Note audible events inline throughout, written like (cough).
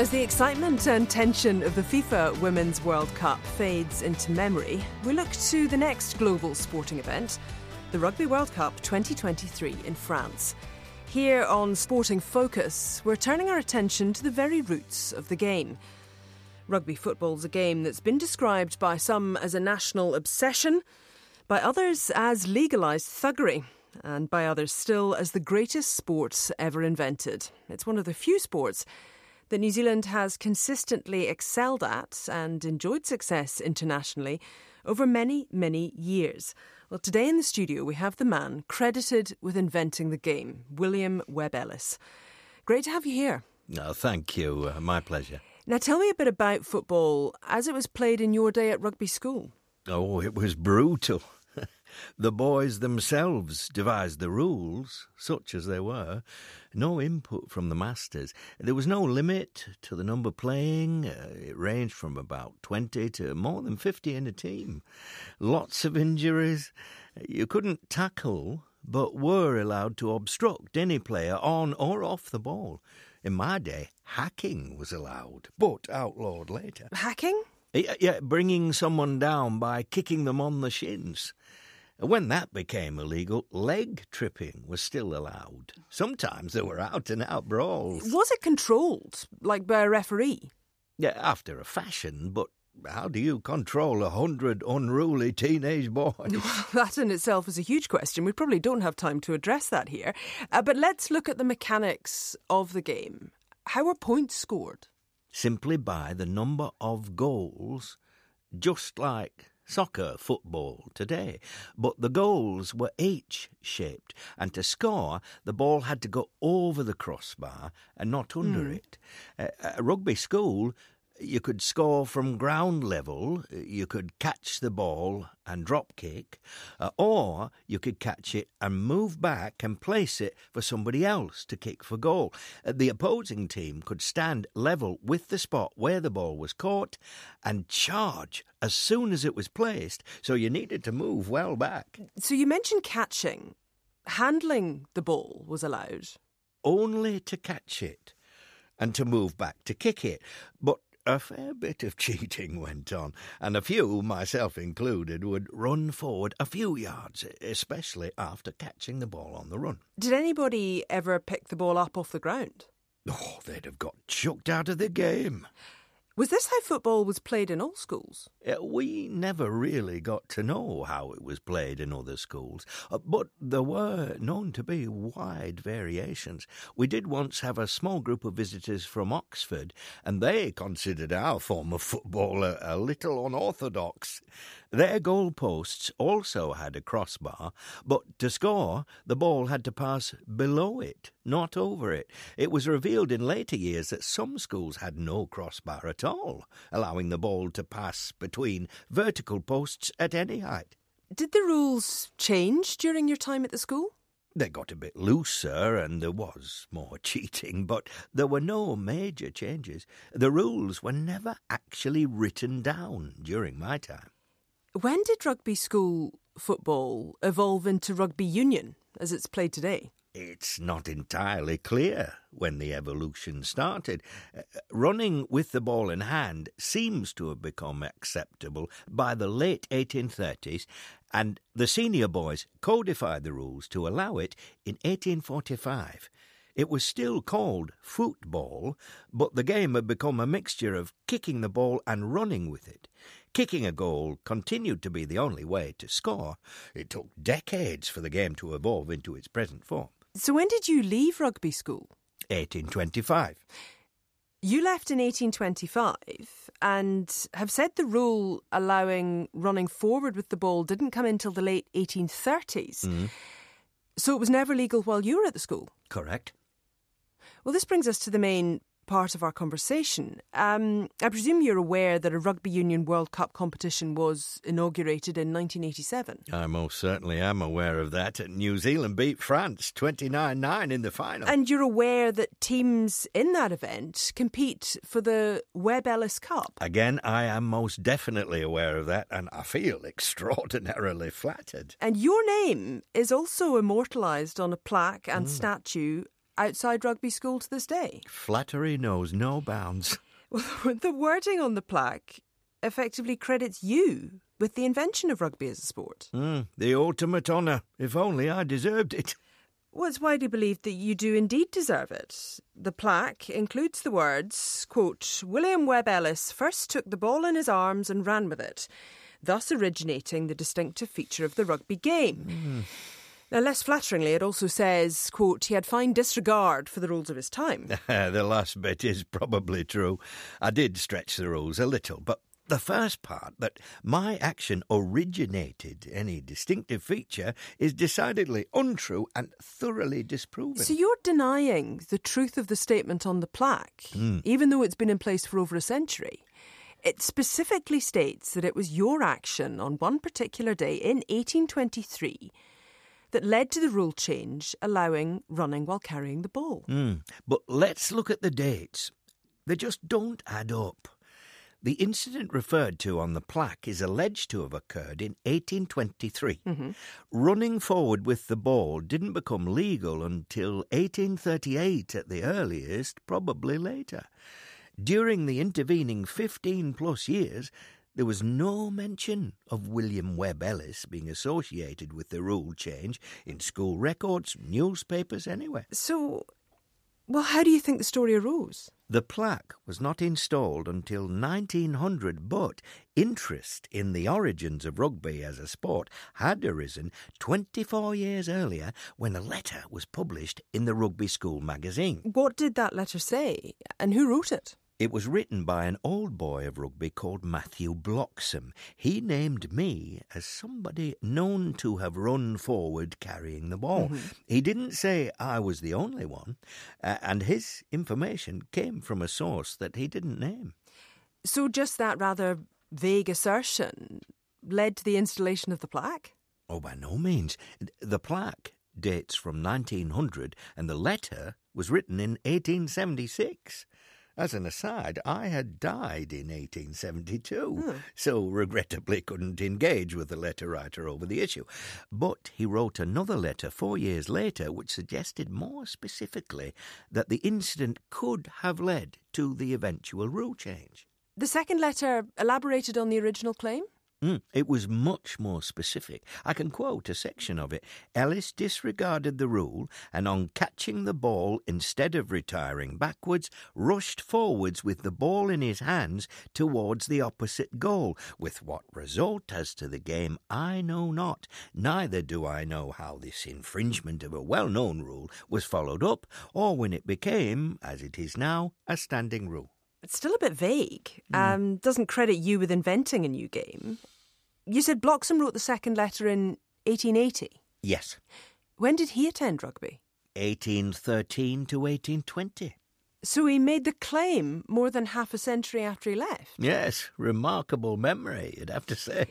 As the excitement and tension of the FIFA Women's World Cup fades into memory, we look to the next global sporting event, the Rugby World Cup 2023 in France. Here on Sporting Focus, we're turning our attention to the very roots of the game. Rugby football's a game that's been described by some as a national obsession, by others as legalised thuggery, and by others still as the greatest sport ever invented. It's one of the few sports that New Zealand has consistently excelled at and enjoyed success internationally over many, many years. Well, today in the studio we have the man credited with inventing the game, William Webb Ellis. Great to have you here. No, thank you. Uh, my pleasure. Now, tell me a bit about football as it was played in your day at rugby school. Oh, it was brutal. The boys themselves devised the rules, such as they were. No input from the masters. There was no limit to the number playing. Uh, it ranged from about 20 to more than 50 in a team. Lots of injuries. You couldn't tackle, but were allowed to obstruct any player on or off the ball. In my day, hacking was allowed, but outlawed later. Hacking? Yeah, yeah, bringing someone down by kicking them on the shins. When that became illegal, leg tripping was still allowed. Sometimes there were out and out brawls. Was it controlled, like by a referee? Yeah, after a fashion, but how do you control a hundred unruly teenage (laughs) boys? that in itself is a huge question. We probably don't have time to address that here. Uh, but let's look at the mechanics of the game. How are points scored? Simply by the number of goals, just like soccer, football today. But the goals were H shaped, and to score, the ball had to go over the crossbar and not under mm. it. Uh, at rugby school, you could score from ground level, you could catch the ball and drop kick, uh, or you could catch it and move back and place it for somebody else to kick for goal. Uh, the opposing team could stand level with the spot where the ball was caught and charge as soon as it was placed, so you needed to move well back. So you mentioned catching. Handling the ball was allowed? Only to catch it and to move back to kick it. But a fair bit of cheating went on, and a few, myself included, would run forward a few yards, especially after catching the ball on the run. Did anybody ever pick the ball up off the ground? Oh, they'd have got chucked out of the game. Was this how football was played in all schools? Uh, we never really got to know how it was played in other schools, uh, but there were known to be wide variations. We did once have a small group of visitors from Oxford, and they considered our form of football a, a little unorthodox. Their goalposts also had a crossbar, but to score, the ball had to pass below it, not over it. It was revealed in later years that some schools had no crossbar at all all, allowing the ball to pass between vertical posts at any height. Did the rules change during your time at the school? They got a bit looser and there was more (laughs) cheating, but there were no major changes. The rules were never actually written down during my time. When did rugby school football evolve into rugby union as it's played today? It's not entirely clear when the evolution started. Uh, running with the ball in hand seems to have become acceptable by the late 1830s, and the senior boys codified the rules to allow it in 1845. It was still called football, but the game had become a mixture of kicking the ball and running with it. Kicking a goal continued to be the only way to score. It took decades for the game to evolve into its present form. So when did you leave rugby school? 1825. You left in 1825 and have said the rule allowing running forward with the ball didn't come until the late 1830s. Mm-hmm. So it was never legal while you were at the school? Correct. Well, this brings us to the main part of our conversation. Um, I presume you're aware that a Rugby Union World Cup competition was inaugurated in 1987. I most certainly am aware of that. New Zealand beat France 29 9 in the final. And you're aware that teams in that event compete for the Webb Ellis Cup. Again, I am most definitely aware of that, and I feel (laughs) extraordinarily flattered. And your name is also immortalised on a plaque and mm. statue outside rugby school to this day. Flattery knows no bounds. (laughs) Well, the wording on the plaque effectively credits you with the invention of rugby as a sport. Mm, the ultimate honour. If only I deserved it. Well, it's widely believed that you do indeed deserve it. The plaque includes the words, quote, William Webb Ellis first took the ball in his arms and ran with it, thus originating the distinctive feature of the rugby game. Mm. Now, less flatteringly, it also says, quote, he had fine disregard for the rules of his time. (laughs) the last bit is probably true. I did stretch the rules a little, but the first part, that my action originated any distinctive feature, is decidedly untrue and thoroughly disproven. So you're denying the truth of the statement on the plaque, mm. even though it's been in place for over a century. It specifically states that it was your action on one particular day in 1823 that led to the rule change allowing running while carrying the ball. Mm. But let's look at the dates. They just don't add up. The incident referred to on the plaque is alleged to have occurred in 1823. Mm-hmm. Running forward with the ball didn't become legal until 1838 at the earliest, probably later. During the intervening 15 plus years, there was no mention of William Webb Ellis being associated with the rule change in school records, newspapers, anywhere. So, well, how do you think the story arose? The plaque was not installed until 1900, but interest in the origins of rugby as a sport had arisen 24 years earlier when a letter was published in the Rugby School magazine. What did that letter say, and who wrote it? It was written by an old boy of rugby called Matthew Bloxham. He named me as somebody known to have run forward carrying the ball. Mm-hmm. He didn't say I was the only one, uh, and his information came from a source that he didn't name. So, just that rather vague assertion led to the installation of the plaque? Oh, by no means. The plaque dates from 1900, and the letter was written in 1876. As an aside, I had died in 1872, hmm. so regrettably couldn't engage with the letter writer over the issue. But he wrote another letter four years later which suggested more specifically that the incident could have led to the eventual rule change. The second letter elaborated on the original claim? Mm, it was much more specific. I can quote a section of it. Ellis disregarded the rule and, on catching the ball, instead of retiring backwards, rushed forwards with the ball in his hands towards the opposite goal. With what result as to the game, I know not. Neither do I know how this infringement of a well known rule was followed up, or when it became, as it is now, a standing rule. It's still a bit vague. Mm. Um, doesn't credit you with inventing a new game. You said Bloxham wrote the second letter in 1880? Yes. When did he attend rugby? 1813 to 1820. So he made the claim more than half a century after he left? Yes, remarkable memory, you'd have to say.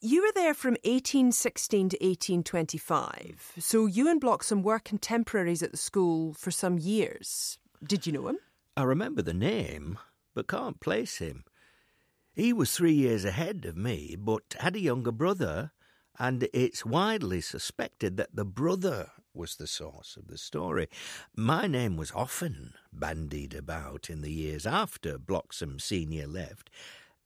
You were there from 1816 to 1825, so you and Bloxham were contemporaries at the school for some years. Did you know him? I remember the name, but can't place him. He was three years ahead of me, but had a younger brother, and it's widely suspected that the brother was the source of the story. My name was often bandied about in the years after Bloxham Senior left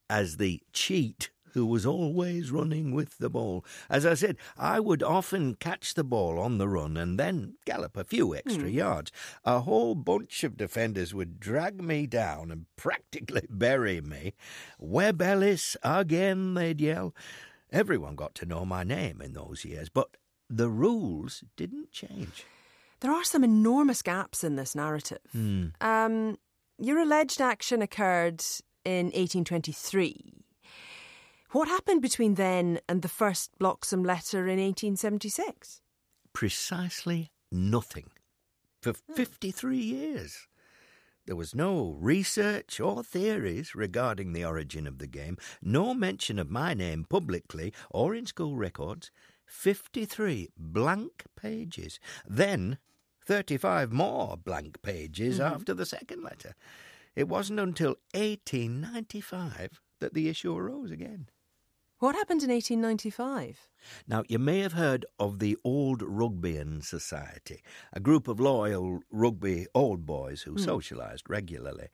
as the cheat who was always running with the ball. As I said, I would often catch the ball on the run and then gallop a few extra mm. yards. A whole bunch of defenders would drag me down and (laughs) practically bury me. Webb Ellis again, they'd yell. Everyone got to know my name in those years, but the rules didn't change. There are some enormous gaps in this narrative. Mm. Um, your alleged action occurred in 1823. What happened between then and the first Bloxham letter in 1876? Precisely nothing. For 53 years. There was no research or theories regarding the origin of the game, no mention of my name publicly or in school records. 53 blank pages. Then 35 more blank pages mm-hmm. after the second letter. It wasn't until 1895 that the issue arose again. What happened in 1895? Now, you may have heard of the Old Rugbeian Society, a group of loyal rugby old boys who mm. socialised regularly.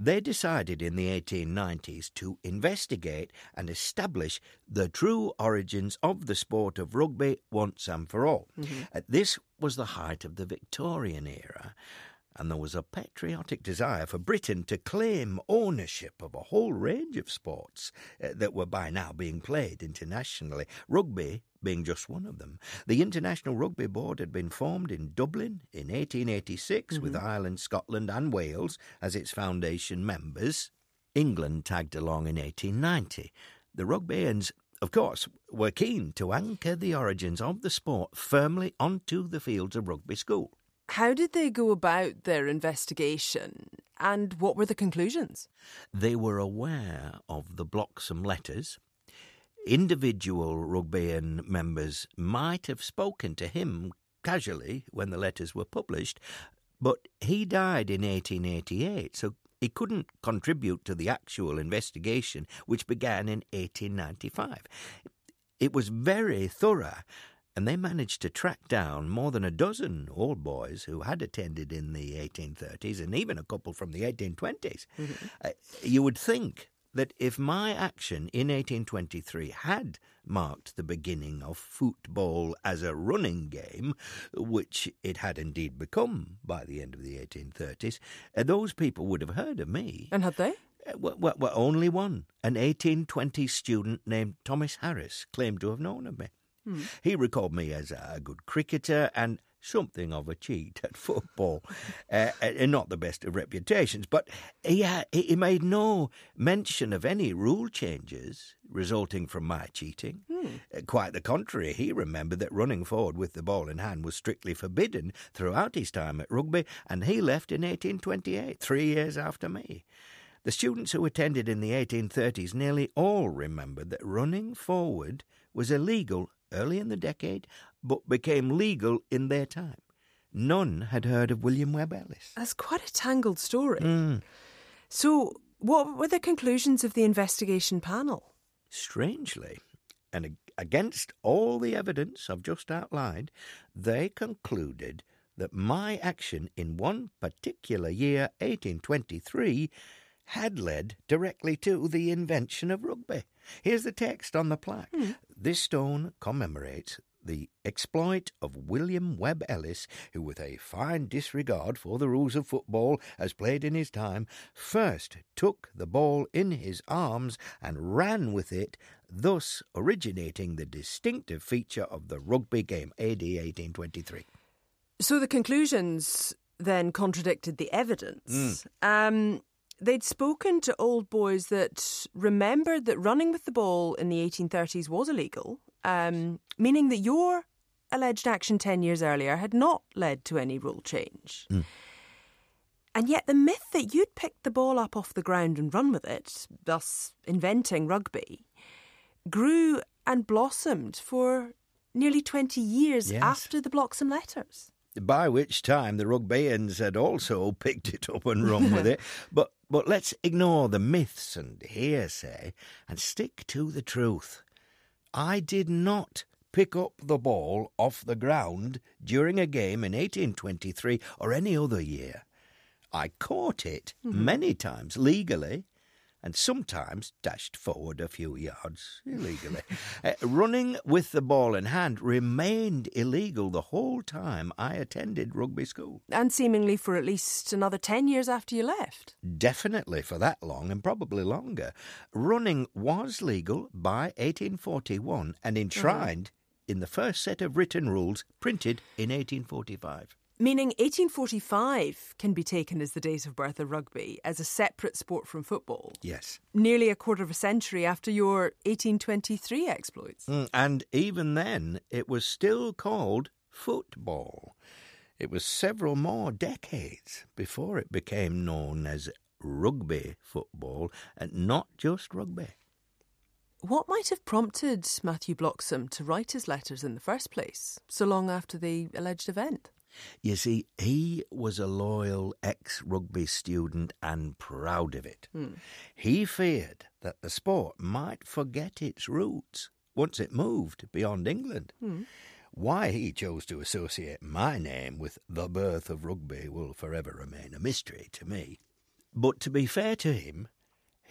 They decided in the 1890s to investigate and establish the true origins of the sport of rugby once and for all. Mm-hmm. Uh, this was the height of the Victorian era and there was a patriotic desire for Britain to claim ownership of a whole range of sports uh, that were by now being played internationally, rugby being just one of them. The International Rugby Board had been formed in Dublin in 1886 mm-hmm. with Ireland, Scotland, and Wales as its foundation members. England tagged along in 1890. The Rugbeians of course, were keen to anchor the origins of the sport firmly onto the fields of rugby school. How did they go about their investigation and what were the conclusions? They were aware of the Bloxham letters. Individual Rugbeian members might have spoken to him casually when the letters were published, but he died in 1888, so he couldn't contribute to the actual investigation, which began in 1895. It was very thorough, and they managed to track down more than a dozen old boys who had attended in the 1830s and even a couple from the 1820s. Mm-hmm. Uh, you would think that if my action in 1823 had marked the beginning of football as a running game, which it had indeed become by the end of the 1830s, uh, those people would have heard of me. And had they? Uh, well, well, well, only one. An 1820 student named Thomas Harris claimed to have known of me. Hmm. He recalled me as a good cricketer and something of a cheat at football, (laughs) uh, and not the best of reputations. But he, he made no mention of any rule changes resulting from my cheating. Hmm. Uh, quite the contrary, he remembered that running forward with the ball in hand was strictly forbidden throughout his time at rugby, and he left in 1828, three years after me. The students who attended in the 1830s nearly all remembered that running forward was illegal early in the decade, but became legal in their time. None had heard of William Webb Ellis. That's quite a tangled story. Mm. So, what were the conclusions of the investigation panel? Strangely, and against all the evidence I've just outlined, they concluded that my action in one particular year, 1823, had led directly to the invention of rugby. Here's the text on the plaque. Mm. This stone commemorates the exploit of William Webb Ellis, who, with a fine disregard for the rules of football as played in his time, first took the ball in his arms and ran with it, thus originating the distinctive feature of the rugby game, AD 1823. So the conclusions then contradicted the evidence. Mm. Um, they'd spoken to old boys that remembered that running with the ball in the 1830s was illegal, um, meaning that your alleged action 10 years earlier had not led to any rule change. Mm. And yet, the myth that you'd picked the ball up off the ground and run with it, thus inventing rugby, grew and blossomed for nearly 20 years yes. after the Bloxham letters by which time the Rugbeians had also picked it up and run with (laughs) it. But but let's ignore the myths and hearsay and stick to the truth. I did not pick up the ball off the ground during a game in 1823 or any other year. I caught it mm-hmm. many times legally and sometimes dashed forward a few yards illegally. uh, running with the ball in hand remained illegal the whole time I attended rugby school. And seemingly for at least another 10 years after you left. Definitely for that long and probably longer. Running was legal by 1841 and enshrined mm-hmm. in the first set of written rules printed in 1845. Meaning 1845 can be taken as the date of birth of rugby as a separate sport from football. Yes. Nearly a quarter of a century after your 1823 exploits. Mm, and even then, it was still called football. It was several more decades before it became known as rugby football and not just rugby. What might have prompted Matthew Bloxham to write his letters in the first place, so long after the alleged event? You see, he was a loyal ex rugby student and proud of it. Hmm. He feared that the sport might forget its roots once it moved beyond England. Hmm. Why he chose to associate my name with the birth of rugby will forever remain a mystery to me. But to be fair to him,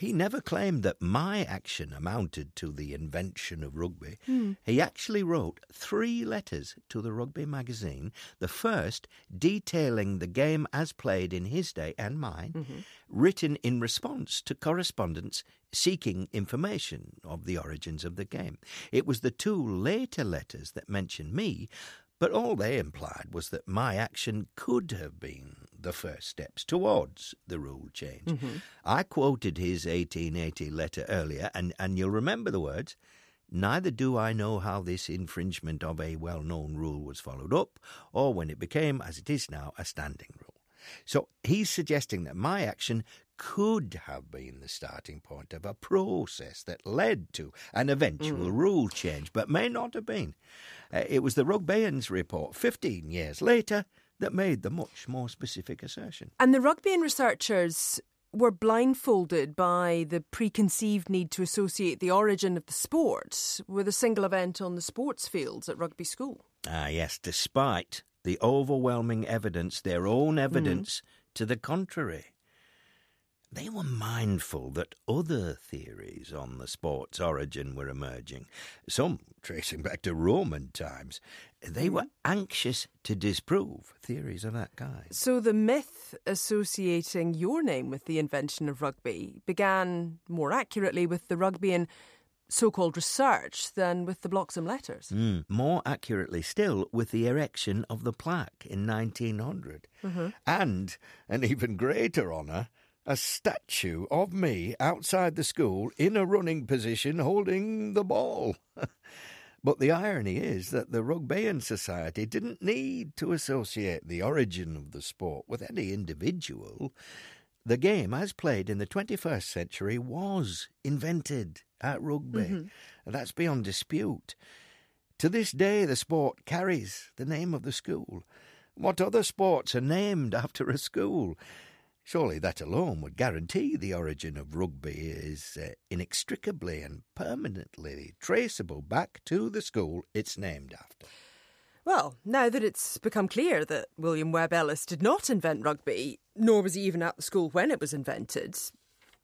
he never claimed that my action amounted to the invention of rugby. Hmm. He actually wrote three letters to the rugby magazine, the first detailing the game as played in his day and mine, mm-hmm. written in response to correspondence seeking information of the origins of the game. It was the two later letters that mentioned me, but all they implied was that my action could have been the first steps towards the rule change. I quoted his 1880 letter earlier, and, and you'll remember the words Neither do I know how this infringement of a well known rule was followed up, or when it became, as it is now, a standing rule. So he's suggesting that my action could have been the starting point of a process that led to an eventual rule change, but may not have been. Uh, it was the Rugbeians report 15 years later that made the much more specific assertion. And the Rugbeian researchers were blindfolded by the preconceived need to associate the origin of the sport with a single event on the sports fields at rugby school. Ah, yes, despite the overwhelming evidence, their own evidence to the contrary. They were mindful that other theories on the sport's origin were emerging, some tracing back to Roman times. They were anxious to disprove theories of that kind. So the myth associating your name with the invention of rugby began more accurately with the Rugbeian so called research than with the blocks Bloxham letters. Mm, more accurately still, with the erection of the plaque in 1900. And an even greater honour, a statue of me outside the school in a running position holding the ball. (laughs) but the irony is that the Rugbeian Society didn't need to associate the origin of the sport with any individual. The game, as played in the 21st century, was invented at rugby. Mm-hmm. And that's beyond dispute. To this day, the sport carries the name of the school. What other sports are named after a school? Surely that alone would guarantee the origin of rugby is uh, inextricably and permanently traceable back to the school it's named after. Well, now that it's become clear that William Webb Ellis did not invent rugby, nor was he even at the school when it was invented,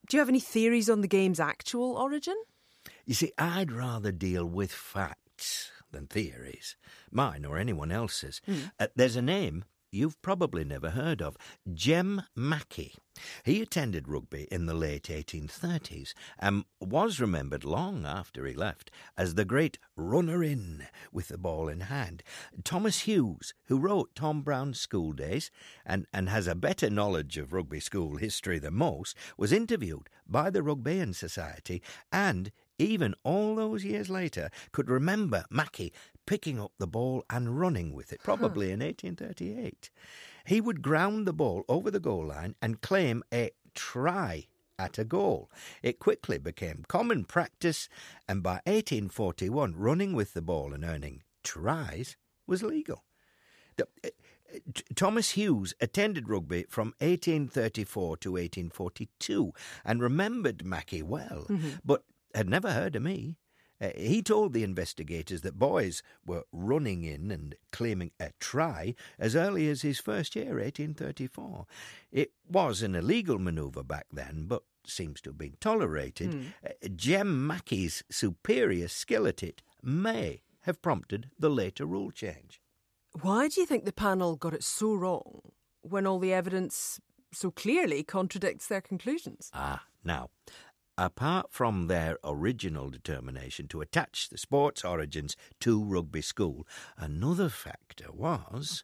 do you have any theories on the game's actual origin? You see, I'd rather deal with facts than theories, mine or anyone else's. Uh, there's a name you've probably never heard of Jem Mackie. He attended rugby in the late 1830s and was remembered long after he left as the great runner in with the ball in hand. Thomas Hughes, who wrote Tom Brown's School Days and, and has a better knowledge of rugby school history than most, was interviewed by the Rugbeian Society and even all those years later, could remember Mackie picking up the ball and running with it, probably in 1838. He would ground the ball over the goal line and claim a try at a goal. It quickly became common practice, and by 1841, running with the ball and earning tries was legal. Uh, Thomas Hughes attended rugby from 1834 to 1842 and remembered Mackie well, but had never heard of me. Uh, he told the investigators that boys were running in and claiming a try as early as his first year, 1834. It was an illegal manoeuvre back then, but seems to have been tolerated. Uh, Jem Mackie's superior skill at it may have prompted the later rule change. Why do you think the panel got it so wrong when all the evidence so clearly contradicts their conclusions? Ah, now, apart from their original determination to attach the sport's origins to rugby school, another factor was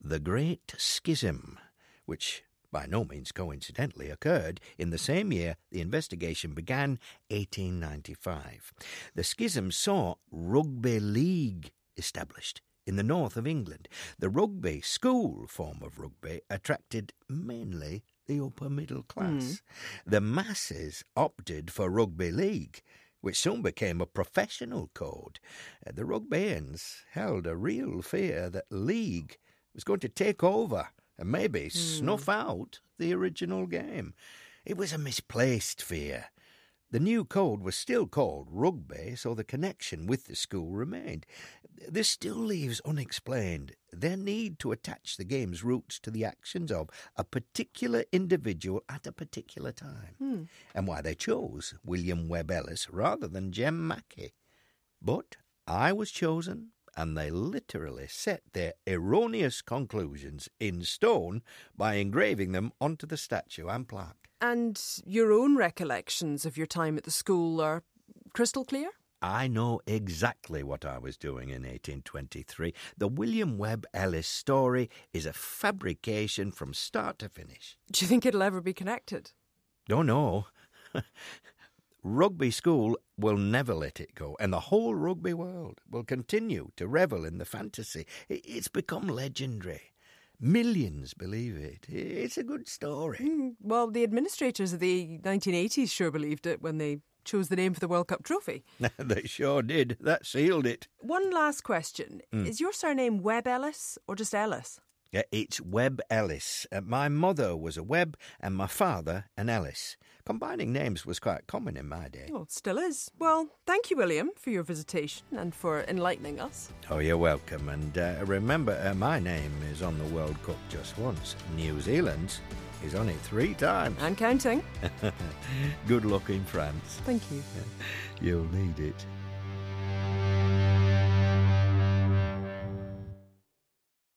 the Great Schism, which by no means coincidentally occurred in the same year the investigation began, 1895. The schism saw Rugby League established in the north of England. The rugby school form of rugby attracted mainly the upper middle class. The masses opted for rugby league, which soon became a professional code. Uh, The Rugbeians held a real fear that league was going to take over and maybe snuff out the original game. It was a misplaced fear. The new code was still called rugby, so the connection with the school remained. This still leaves unexplained their need to attach the game's roots to the actions of a particular individual at a particular time, hmm. and why they chose William Webb Ellis rather than Jem Mackie. But I was chosen, and they literally set their erroneous conclusions in stone by engraving them onto the statue and plaque. And your own recollections of your time at the school are crystal clear? I know exactly what I was doing in 1823. The William Webb Ellis story is a fabrication from start to finish. Do you think it'll ever be connected? Don't know. (laughs) Rugby school will never let it go, and the whole rugby world will continue to revel in the fantasy. It's become legendary. Millions believe it. It's a good story. Hmm, Well, the administrators of the 1980s sure believed it when they chose the name for the World Cup trophy. (laughs) they sure did. That sealed it. One last question. Is your surname Webb Ellis or just Ellis? It's Webb Ellis. Uh, my mother was a Webb and my father an Ellis. Combining names was quite common in my day. Well, still is. Well, thank you, William, for your visitation and for enlightening us. Oh, you're welcome. And uh, remember, uh, my name is on the World Cup just once. New Zealand's is on it three times. And counting. (laughs) Good luck in France. Thank you. (laughs) You'll need it.